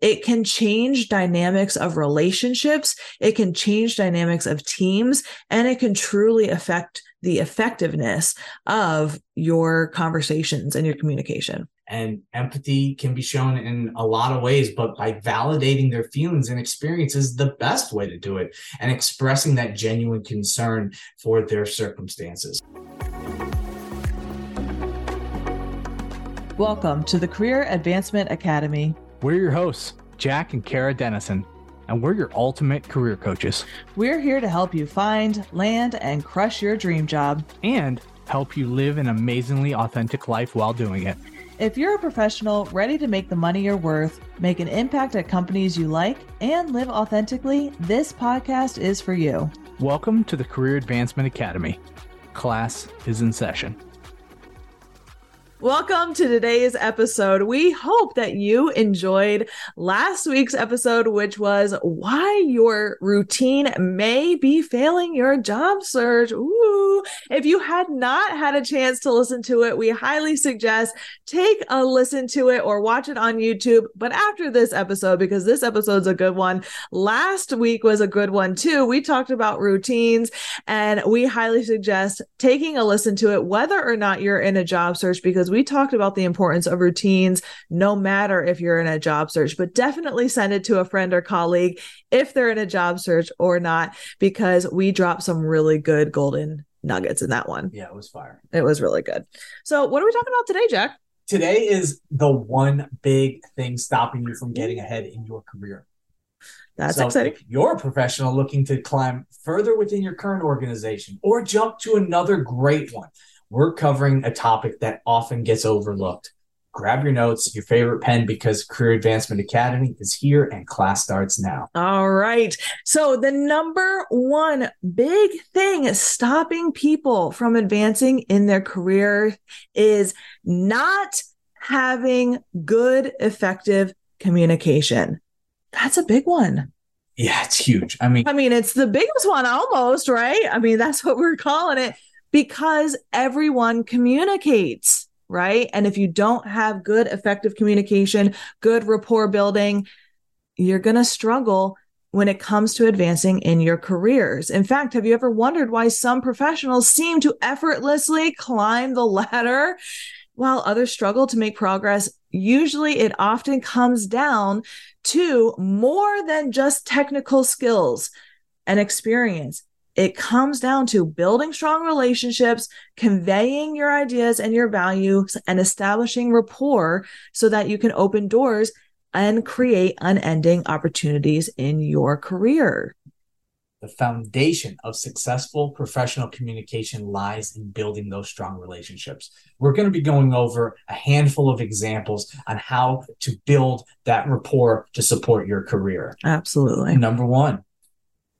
it can change dynamics of relationships. It can change dynamics of teams and it can truly affect the effectiveness of your conversations and your communication. And empathy can be shown in a lot of ways, but by validating their feelings and experiences, the best way to do it and expressing that genuine concern for their circumstances. Welcome to the Career Advancement Academy. We're your hosts, Jack and Kara Dennison, and we're your ultimate career coaches. We're here to help you find, land, and crush your dream job and help you live an amazingly authentic life while doing it. If you're a professional ready to make the money you're worth, make an impact at companies you like, and live authentically, this podcast is for you. Welcome to the Career Advancement Academy. Class is in session. Welcome to today's episode. We hope that you enjoyed last week's episode, which was why your routine may be failing your job search. Ooh. If you had not had a chance to listen to it, we highly suggest take a listen to it or watch it on YouTube. But after this episode, because this episode's a good one, last week was a good one too. We talked about routines and we highly suggest taking a listen to it, whether or not you're in a job search, because because we talked about the importance of routines no matter if you're in a job search, but definitely send it to a friend or colleague if they're in a job search or not, because we dropped some really good golden nuggets in that one. Yeah, it was fire. It was really good. So, what are we talking about today, Jack? Today is the one big thing stopping you from getting ahead in your career. That's so exciting. If you're a professional looking to climb further within your current organization or jump to another great one, we're covering a topic that often gets overlooked. Grab your notes, your favorite pen, because Career Advancement Academy is here and class starts now. All right. So, the number one big thing stopping people from advancing in their career is not having good, effective communication. That's a big one. Yeah, it's huge. I mean, I mean, it's the biggest one almost, right? I mean, that's what we're calling it because everyone communicates, right? And if you don't have good, effective communication, good rapport building, you're going to struggle when it comes to advancing in your careers. In fact, have you ever wondered why some professionals seem to effortlessly climb the ladder while others struggle to make progress? Usually it often comes down to more than just technical skills and experience. It comes down to building strong relationships, conveying your ideas and your values, and establishing rapport so that you can open doors and create unending opportunities in your career. The foundation of successful professional communication lies in building those strong relationships. We're going to be going over a handful of examples on how to build that rapport to support your career. Absolutely. Number one,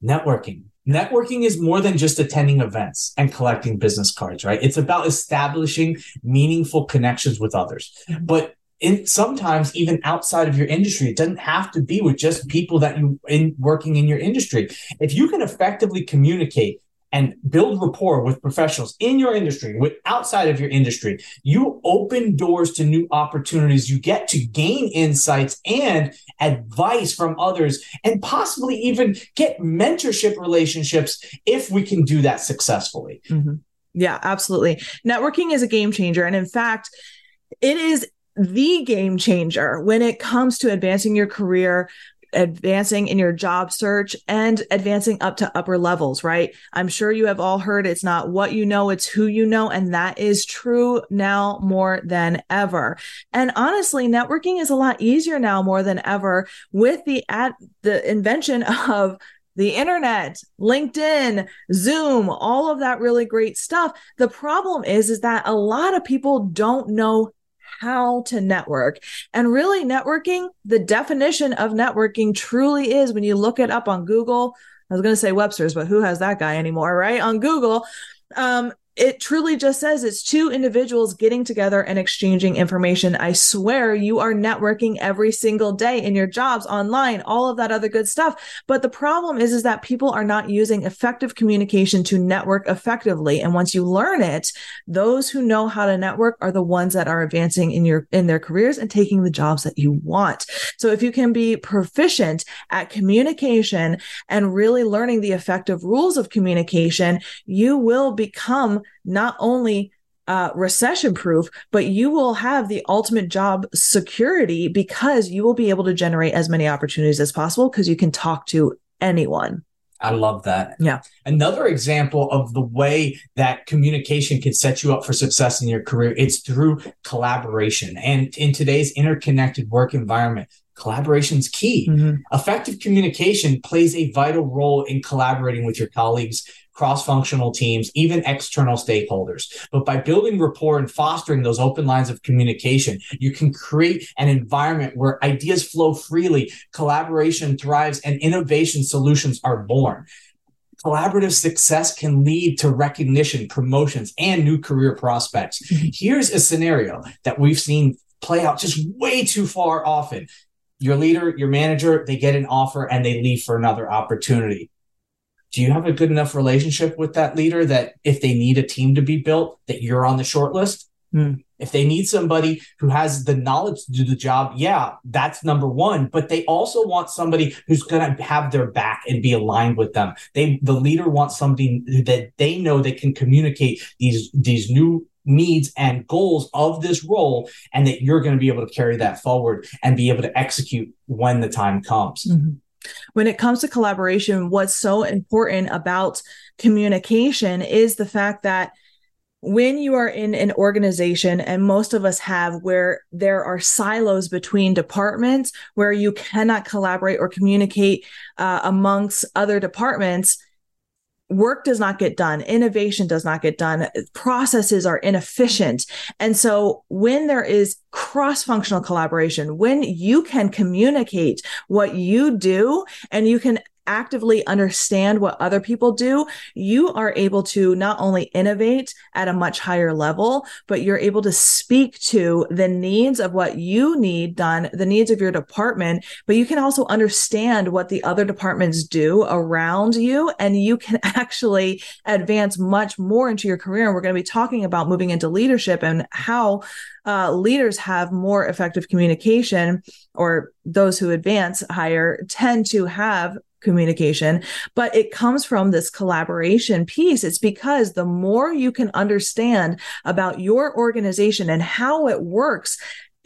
networking networking is more than just attending events and collecting business cards, right? It's about establishing meaningful connections with others. Mm-hmm. But in sometimes even outside of your industry, it doesn't have to be with just people that you in working in your industry. If you can effectively communicate and build rapport with professionals in your industry, with outside of your industry, you open doors to new opportunities. You get to gain insights and advice from others, and possibly even get mentorship relationships if we can do that successfully. Mm-hmm. Yeah, absolutely. Networking is a game changer. And in fact, it is the game changer when it comes to advancing your career advancing in your job search and advancing up to upper levels, right? I'm sure you have all heard it's not what you know, it's who you know. And that is true now more than ever. And honestly, networking is a lot easier now more than ever with the at the invention of the internet, LinkedIn, Zoom, all of that really great stuff. The problem is, is that a lot of people don't know how to network. And really, networking, the definition of networking truly is when you look it up on Google. I was going to say Webster's, but who has that guy anymore, right? On Google, um, it truly just says it's two individuals getting together and exchanging information. I swear you are networking every single day in your jobs, online, all of that other good stuff. But the problem is, is that people are not using effective communication to network effectively. And once you learn it, those who know how to network are the ones that are advancing in your, in their careers and taking the jobs that you want. So if you can be proficient at communication and really learning the effective rules of communication, you will become not only uh, recession proof, but you will have the ultimate job security because you will be able to generate as many opportunities as possible because you can talk to anyone. I love that. Yeah. Another example of the way that communication can set you up for success in your career, it's through collaboration. And in today's interconnected work environment, collaboration is key. Mm-hmm. Effective communication plays a vital role in collaborating with your colleagues, cross functional teams, even external stakeholders. But by building rapport and fostering those open lines of communication, you can create an environment where ideas flow freely, collaboration thrives, and innovation solutions are born. Collaborative success can lead to recognition, promotions, and new career prospects. Mm-hmm. Here's a scenario that we've seen play out just way too far often. Your leader, your manager, they get an offer and they leave for another opportunity do you have a good enough relationship with that leader that if they need a team to be built, that you're on the short list? Mm. If they need somebody who has the knowledge to do the job, yeah, that's number one. But they also want somebody who's going to have their back and be aligned with them. They, the leader wants somebody that they know they can communicate these these new needs and goals of this role, and that you're going to be able to carry that forward and be able to execute when the time comes. Mm-hmm when it comes to collaboration, what's so important about communication is the fact that when you are in an organization, and most of us have, where there are silos between departments, where you cannot collaborate or communicate uh, amongst other departments, work does not get done. Innovation does not get done. Processes are inefficient. And so when there is cross functional collaboration when you can communicate what you do and you can actively understand what other people do, you are able to not only innovate at a much higher level, but you're able to speak to the needs of what you need done, the needs of your department, but you can also understand what the other departments do around you. And you can actually advance much more into your career. And we're going to be talking about moving into leadership and how uh, leaders have more effective communication or those who advance higher tend to have communication, but it comes from this collaboration piece. It's because the more you can understand about your organization and how it works,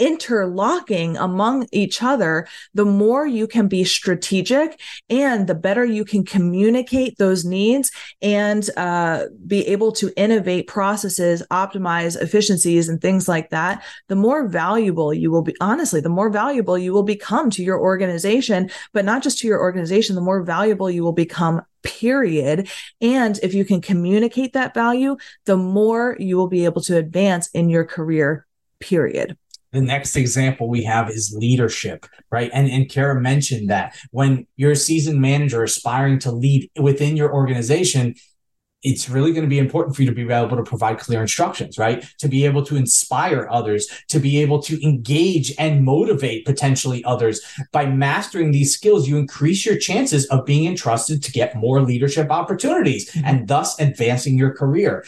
interlocking among each other, the more you can be strategic and the better you can communicate those needs and uh, be able to innovate processes, optimize efficiencies, and things like that, the more valuable you will be. Honestly, the more valuable you will become to your organization, but not just to your organization, the more valuable you will become period. And if you can communicate that value, the more you will be able to advance in your career, period the next example we have is leadership, right? And and Kara mentioned that when you're a seasoned manager aspiring to lead within your organization, it's really going to be important for you to be able to provide clear instructions, right? To be able to inspire others, to be able to engage and motivate potentially others. By mastering these skills, you increase your chances of being entrusted to get more leadership opportunities and thus advancing your career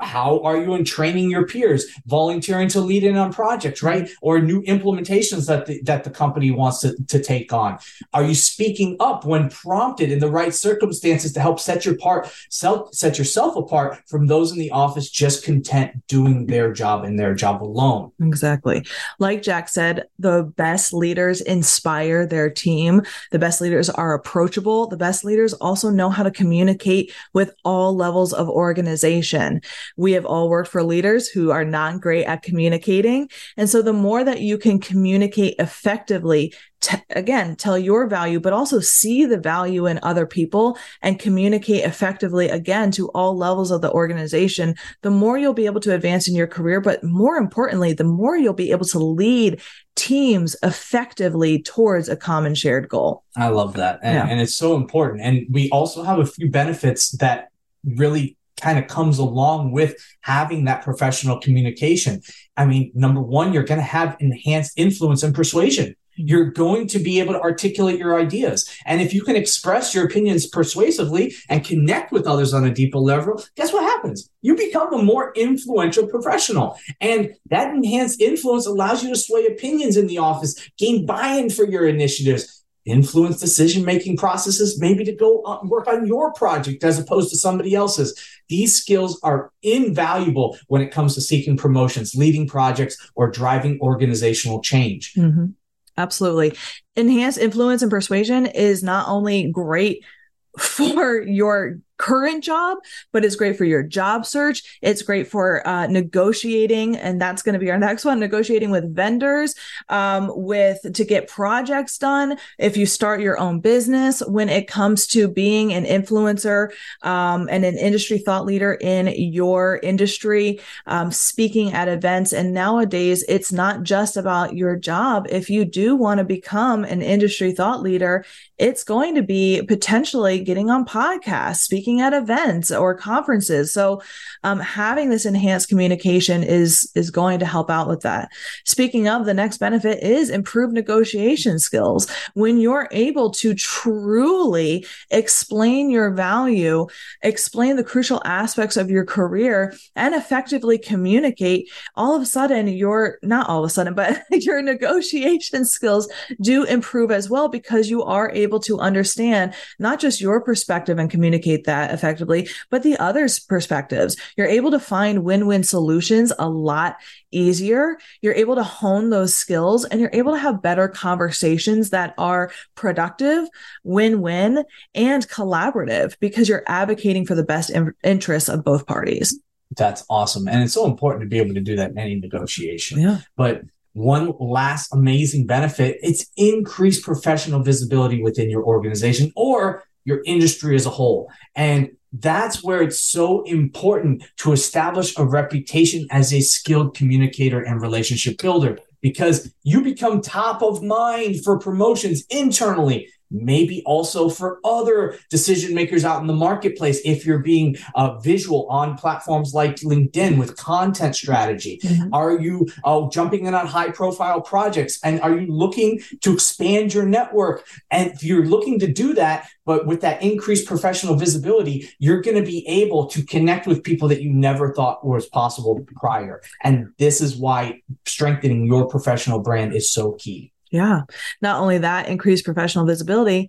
how are you in training your peers volunteering to lead in on projects right? Or new implementations that the, that the company wants to, to take on. Are you speaking up when prompted in the right circumstances to help set your part self set yourself apart from those in the office just content doing their job and their job alone? Exactly. Like jack said the best leaders inspire their team. The best leaders are approachable. The best leaders also know how to communicate with all levels of organization we have all worked for leaders who are not great at communicating. And so the more that you can communicate effectively, t- again, tell your value, but also see the value in other people and communicate effectively again to all levels of the organization, the more you'll be able to advance in your career. But more importantly, the more you'll be able to lead teams effectively towards a common shared goal. I love that. And, yeah. and it's so important. And we also have a few benefits that really kind of comes along with having that professional communication. I mean, number one, you're going to have enhanced influence and persuasion. Mm-hmm. You're going to be able to articulate your ideas. And if you can express your opinions persuasively and connect with others on a deeper level, guess what happens? You become a more influential professional. And that enhanced influence allows you to sway opinions in the office, gain buy in for your initiatives, influence decision making processes, maybe to go uh, work on your project as opposed to somebody else's. These skills are invaluable when it comes to seeking promotions, leading projects, or driving organizational change. Mm-hmm. Absolutely. Enhanced influence and persuasion is not only great for your current job, but it's great for your job search. It's great for uh, negotiating, and that's going to be our next one: negotiating with vendors, um, with to get projects done. If you start your own business, when it comes to being an influencer um, and an industry thought leader in your industry, um, speaking at events, and nowadays it's not just about your job. If you do want to become an industry thought leader, it's going to be potentially getting on podcasts, speaking speaking at events or conferences. So um, having this enhanced communication is is going to help out with that. Speaking of, the next benefit is improved negotiation skills. When you're able to truly explain your value, explain the crucial aspects of your career, and effectively communicate, all of a sudden your not all of a sudden, but your negotiation skills do improve as well because you are able to understand not just your perspective and communicate that that effectively, but the other's perspectives. You're able to find win win solutions a lot easier. You're able to hone those skills and you're able to have better conversations that are productive, win win, and collaborative because you're advocating for the best in- interests of both parties. That's awesome. And it's so important to be able to do that in any negotiation. Yeah. But one last amazing benefit it's increased professional visibility within your organization or your industry as a whole. And that's where it's so important to establish a reputation as a skilled communicator and relationship builder because you become top of mind for promotions internally maybe also for other decision makers out in the marketplace if you're being uh, visual on platforms like linkedin with content strategy. Mm-hmm. are you uh, jumping in on high profile projects? And are you looking to expand your network? And if you're looking to do that but with that increased professional visibility you're going to be able to connect with people that you never thought was possible prior. And this is why strengthening your professional brand is so key yeah. Not only that, increased professional visibility,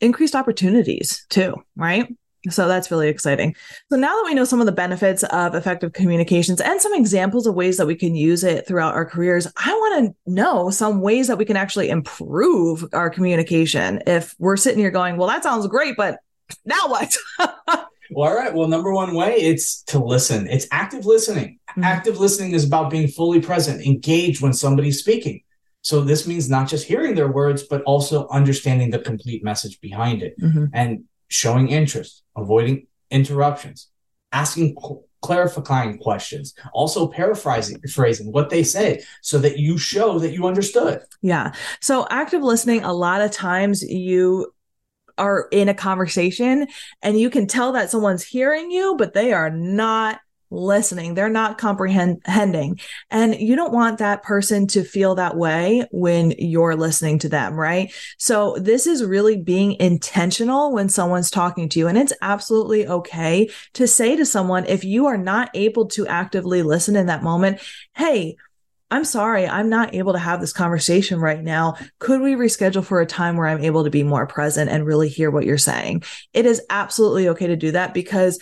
increased opportunities too, right? So that's really exciting. So now that we know some of the benefits of effective communications and some examples of ways that we can use it throughout our careers, I want to know some ways that we can actually improve our communication. If we're sitting here going, well, that sounds great, but now what? well, all right. Well, number one way it's to listen. It's active listening. Mm-hmm. Active listening is about being fully present, engaged when somebody's speaking. So this means not just hearing their words, but also understanding the complete message behind it mm-hmm. and showing interest, avoiding interruptions, asking clarifying questions, also paraphrasing phrasing what they say so that you show that you understood. Yeah. So active listening, a lot of times you are in a conversation and you can tell that someone's hearing you, but they are not listening. They're not comprehending. And you don't want that person to feel that way when you're listening to them, right? So this is really being intentional when someone's talking to you. And it's absolutely okay to say to someone, if you are not able to actively listen in that moment, hey, I'm sorry, I'm not able to have this conversation right now. Could we reschedule for a time where I'm able to be more present and really hear what you're saying? It is absolutely okay to do that because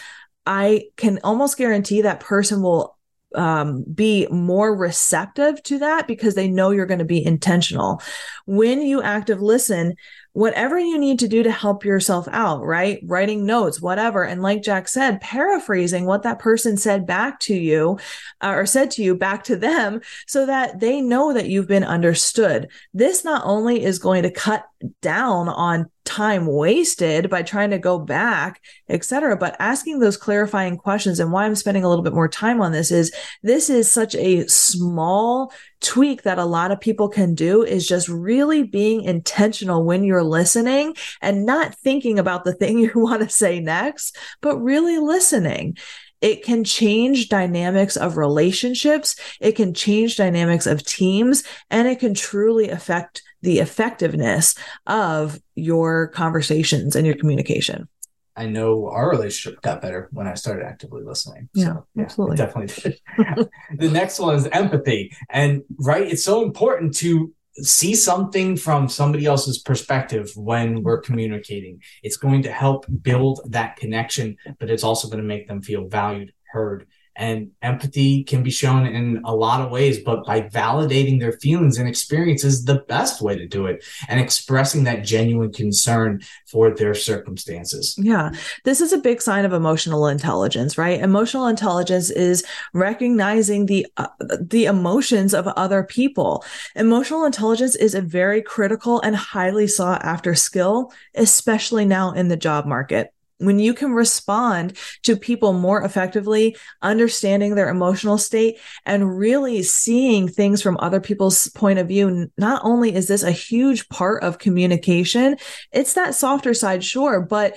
I can almost guarantee that person will um, be more receptive to that because they know you're going to be intentional. When you active listen, whatever you need to do to help yourself out, right? Writing notes, whatever. And like Jack said, paraphrasing what that person said back to you uh, or said to you back to them so that they know that you've been understood. This not only is going to cut down on time wasted by trying to go back, etc. But asking those clarifying questions and why I'm spending a little bit more time on this is this is such a small tweak that a lot of people can do is just really being intentional when you're listening and not thinking about the thing you want to say next, but really listening. it can change dynamics of relationships, it can change dynamics of teams, and it can truly affect the effectiveness of your conversations and your communication. I know our relationship got better when I started actively listening. Yeah, so, yeah absolutely. definitely did. the next one is empathy. And right, it's so important to see something from somebody else's perspective when we're communicating. It's going to help build that connection, but it's also going to make them feel valued, heard, and empathy can be shown in a lot of ways, but by validating their feelings and experiences, the best way to do it and expressing that genuine concern for their circumstances. Yeah. This is a big sign of emotional intelligence, right? Emotional intelligence is recognizing the uh, the emotions of other people. Emotional intelligence is a very critical and highly sought after skill, especially now in the job market when you can respond to people more effectively, understanding their emotional state and really seeing things from other people's point of view, not only is this a huge part of communication, it's that softer side, sure, but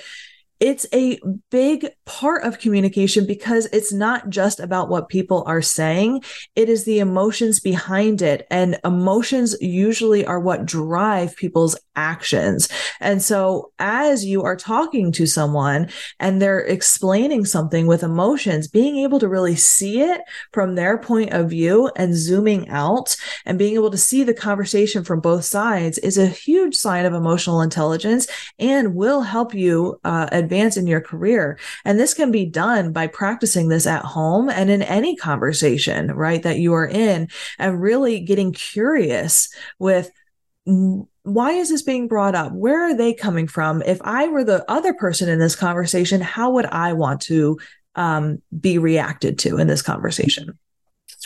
it's a big part of communication because it's not just about what people are saying. It is the emotions behind it. And emotions usually are what drive people's actions. And so as you are talking to someone and they're explaining something with emotions, being able to really see it from their point of view and zooming out and being able to see the conversation from both sides is a huge sign of emotional intelligence and will help you uh, advance in your career. And this can be done by practicing this at home and in any conversation, right, that you are in and really getting curious with why is this being brought up? Where are they coming from? If I were the other person in this conversation, how would I want to um, be reacted to in this conversation?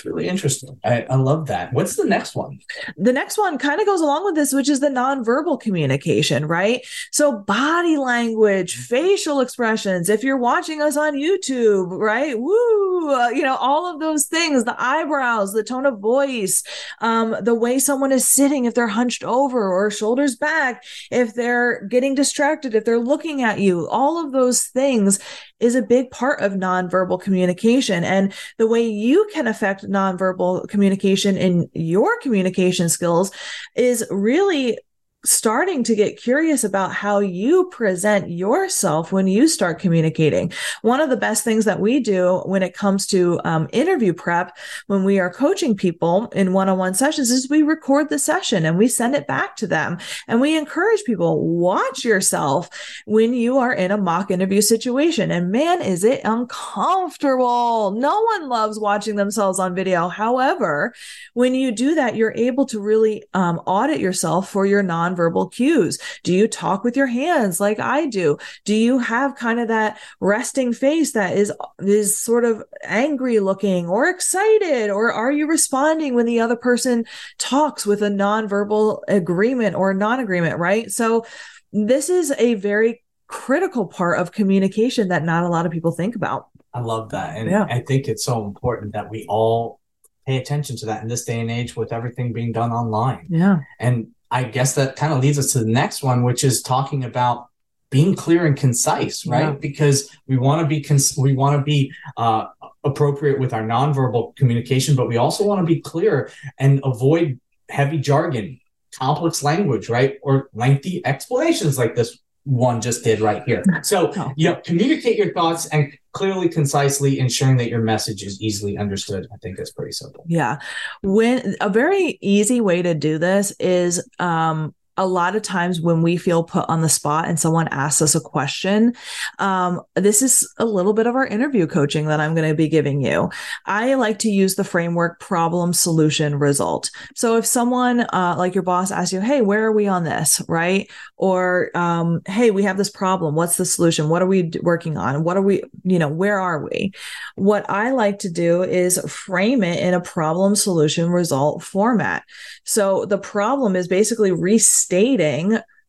Really interesting. I, I love that. What's the next one? The next one kind of goes along with this, which is the nonverbal communication, right? So, body language, facial expressions. If you're watching us on YouTube, right? Woo, uh, you know, all of those things the eyebrows, the tone of voice, um, the way someone is sitting, if they're hunched over or shoulders back, if they're getting distracted, if they're looking at you, all of those things is a big part of nonverbal communication. And the way you can affect nonverbal communication in your communication skills is really starting to get curious about how you present yourself when you start communicating. One of the best things that we do when it comes to um, interview prep, when we are coaching people in one on one sessions, is we record the session and we send it back to them. And we encourage people watch yourself when you are in a mock interview situation. And man, is it uncomfortable. No one loves watching themselves on video. However, when you do that, you're able to really um, audit yourself for your non nonverbal cues? Do you talk with your hands like I do? Do you have kind of that resting face that is is sort of angry looking or excited or are you responding when the other person talks with a nonverbal agreement or non-agreement, right? So this is a very critical part of communication that not a lot of people think about. I love that. And yeah. I think it's so important that we all pay attention to that in this day and age with everything being done online. Yeah. And I guess that kind of leads us to the next one, which is talking about being clear and concise, right? Yeah. Because we want to be cons- we want to be uh, appropriate with our nonverbal communication, but we also want to be clear and avoid heavy jargon, complex language, right, or lengthy explanations like this one just did right here. So, oh. yeah, communicate your thoughts and clearly, concisely, ensuring that your message is easily understood. I think that's pretty simple. Yeah. When a very easy way to do this is um, a lot of times when we feel put on the spot and someone asks us a question, um, this is a little bit of our interview coaching that I'm going to be giving you. I like to use the framework problem solution result. So if someone uh, like your boss asks you, Hey, where are we on this? Right. Or, um, Hey, we have this problem. What's the solution? What are we working on? What are we, you know, where are we? What I like to do is frame it in a problem solution result format. So the problem is basically restating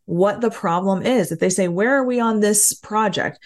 what the problem is. If they say, Where are we on this project?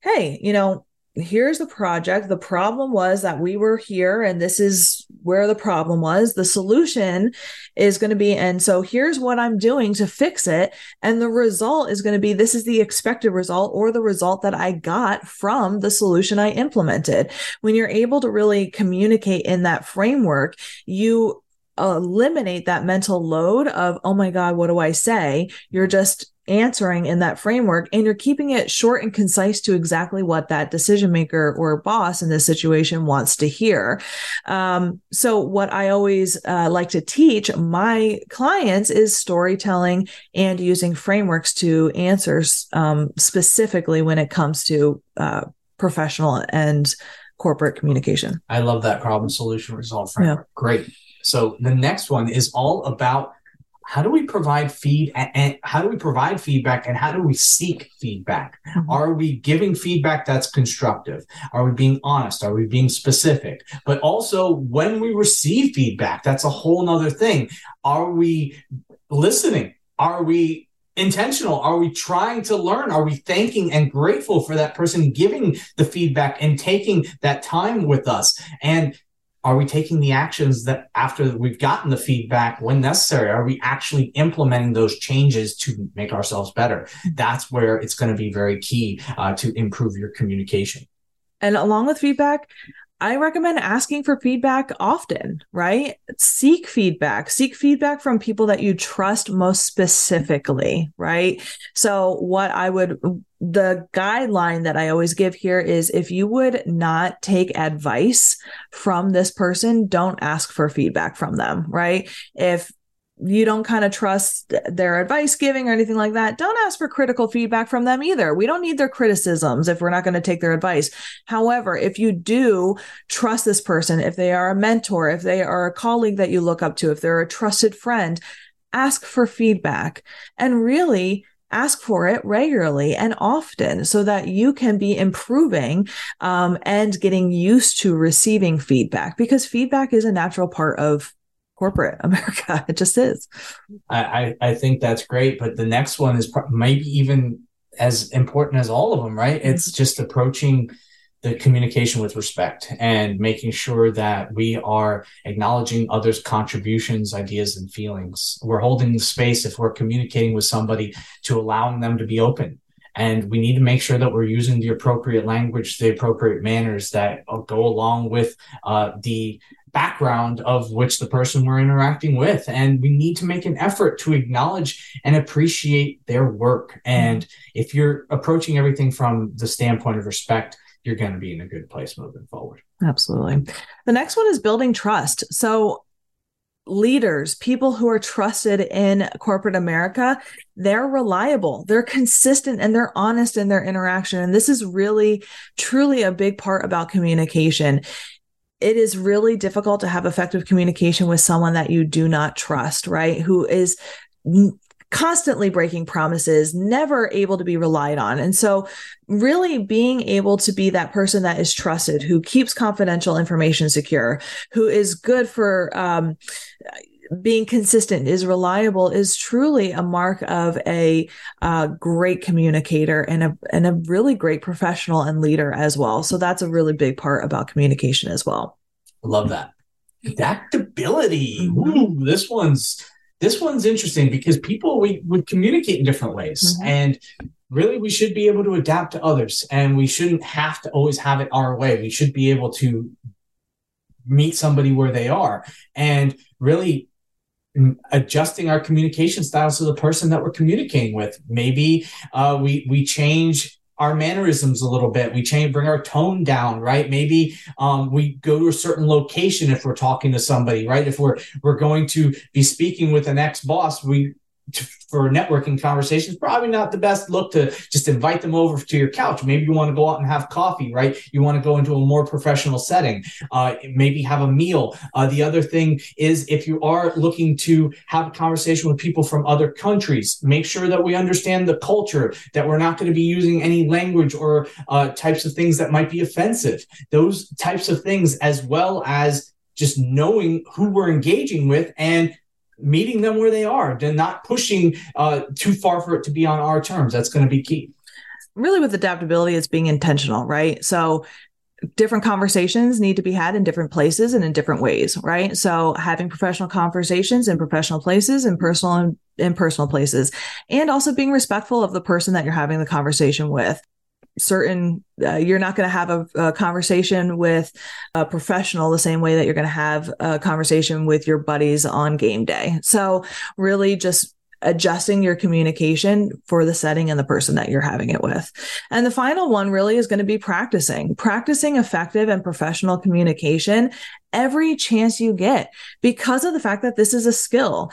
Hey, you know, here's the project. The problem was that we were here, and this is where the problem was. The solution is going to be, and so here's what I'm doing to fix it. And the result is going to be this is the expected result or the result that I got from the solution I implemented. When you're able to really communicate in that framework, you eliminate that mental load of, oh my God, what do I say? You're just answering in that framework and you're keeping it short and concise to exactly what that decision maker or boss in this situation wants to hear. Um, so, what I always uh, like to teach my clients is storytelling and using frameworks to answer um, specifically when it comes to uh, professional and corporate communication. I love that problem solution result framework. Yeah. Great. So the next one is all about how do we provide feed and how do we provide feedback and how do we seek feedback? Mm-hmm. are we giving feedback that's constructive? Are we being honest? Are we being specific? But also when we receive feedback that's a whole nother thing. Are we listening? Are we intentional? Are we trying to learn? Are we thanking and grateful for that person giving the feedback and taking that time with us? And are we taking the actions that after we've gotten the feedback when necessary are we actually implementing those changes to make ourselves better? That's where it's going to be very key uh, to improve your communication. And along with feedback I recommend asking for feedback often, right? Seek feedback, seek feedback from people that you trust most specifically, right? So, what I would, the guideline that I always give here is if you would not take advice from this person, don't ask for feedback from them, right? If you don't kind of trust their advice giving or anything like that, don't ask for critical feedback from them either. We don't need their criticisms if we're not going to take their advice. However, if you do trust this person, if they are a mentor, if they are a colleague that you look up to, if they're a trusted friend, ask for feedback and really ask for it regularly and often so that you can be improving um, and getting used to receiving feedback because feedback is a natural part of corporate America. It just is. I, I think that's great. But the next one is maybe even as important as all of them, right? Mm-hmm. It's just approaching the communication with respect and making sure that we are acknowledging others' contributions, ideas, and feelings. We're holding the space if we're communicating with somebody to allowing them to be open. And we need to make sure that we're using the appropriate language, the appropriate manners that go along with uh, the background of which the person we're interacting with. And we need to make an effort to acknowledge and appreciate their work. And if you're approaching everything from the standpoint of respect, you're going to be in a good place moving forward. Absolutely. The next one is building trust. So, leaders, people who are trusted in corporate America, they're reliable, they're consistent, and they're honest in their interaction. And this is really, truly a big part about communication it is really difficult to have effective communication with someone that you do not trust, right? Who is constantly breaking promises, never able to be relied on. And so, really being able to be that person that is trusted, who keeps confidential information secure, who is good for, um, being consistent is reliable is truly a mark of a uh, great communicator and a and a really great professional and leader as well. So that's a really big part about communication as well. Love that adaptability. Mm-hmm. Ooh, this one's this one's interesting because people we would communicate in different ways mm-hmm. and really we should be able to adapt to others and we shouldn't have to always have it our way we should be able to meet somebody where they are and really adjusting our communication styles to the person that we're communicating with. Maybe uh, we we change our mannerisms a little bit. We change, bring our tone down, right? Maybe um, we go to a certain location if we're talking to somebody, right? If we're we're going to be speaking with an ex boss, we to, for networking conversations, probably not the best look to just invite them over to your couch. Maybe you want to go out and have coffee, right? You want to go into a more professional setting, uh, maybe have a meal. Uh, the other thing is if you are looking to have a conversation with people from other countries, make sure that we understand the culture, that we're not going to be using any language or uh, types of things that might be offensive. Those types of things, as well as just knowing who we're engaging with and meeting them where they are and not pushing uh, too far for it to be on our terms. That's going to be key. really with adaptability, it's being intentional, right? So different conversations need to be had in different places and in different ways, right? So having professional conversations in professional places and personal and in personal places, and also being respectful of the person that you're having the conversation with. Certain, uh, you're not going to have a, a, conversation with a professional the same way that you're going to have a conversation with your buddies on game day. So, really, just adjusting your communication for the setting and the person that you're having it with. And the final one really is going to be practicing, practicing effective and professional communication every chance you get because of the fact that this is a skill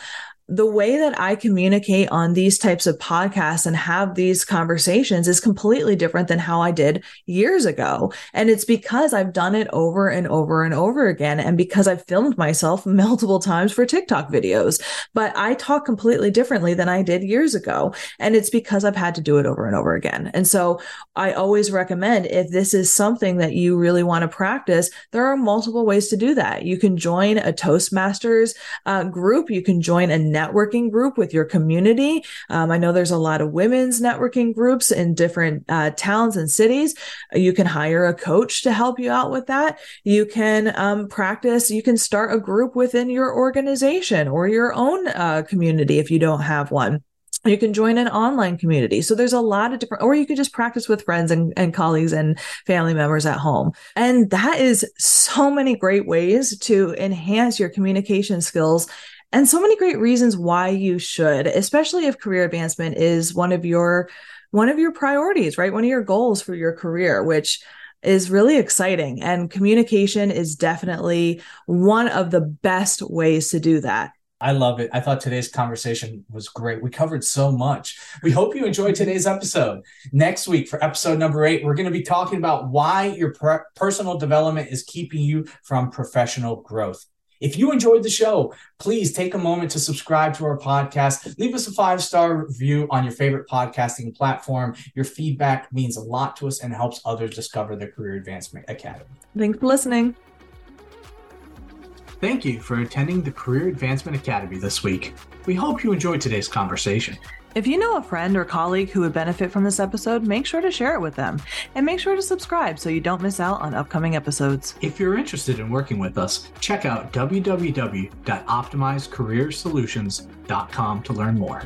the way that I communicate on these types of podcasts and have these conversations is completely different than how I did years ago. And it's because I've done it over and over and over again. And because I've filmed myself multiple times for TikTok videos, but I talk completely differently than I did years ago. And it's because I've had to do it over and over again. And so I always recommend if this is something that you really want to practice, there are multiple ways to do that. You can join a Toastmasters uh, group. You can join a networking group with your community. Um, I know there's a lot of women's networking groups in different uh, towns and cities. You can hire a coach to help you out with that. You can um, practice, you can start a group within your organization or your own uh, community if you don't have one you can join an online community. So there's a lot of different, or you could just practice with friends and, and colleagues and family members at home. And that is so many great ways to enhance your communication skills and so many great reasons why you should, especially if career advancement is one of your one of your priorities, right? One of your goals for your career, which is really exciting. And communication is definitely one of the best ways to do that. I love it. I thought today's conversation was great. We covered so much. We hope you enjoyed today's episode. Next week, for episode number eight, we're going to be talking about why your per- personal development is keeping you from professional growth. If you enjoyed the show, please take a moment to subscribe to our podcast. Leave us a five star review on your favorite podcasting platform. Your feedback means a lot to us and helps others discover the Career Advancement Academy. Thanks for listening. Thank you for attending the Career Advancement Academy this week. We hope you enjoyed today's conversation. If you know a friend or colleague who would benefit from this episode, make sure to share it with them. And make sure to subscribe so you don't miss out on upcoming episodes. If you're interested in working with us, check out www.optimizecareersolutions.com to learn more.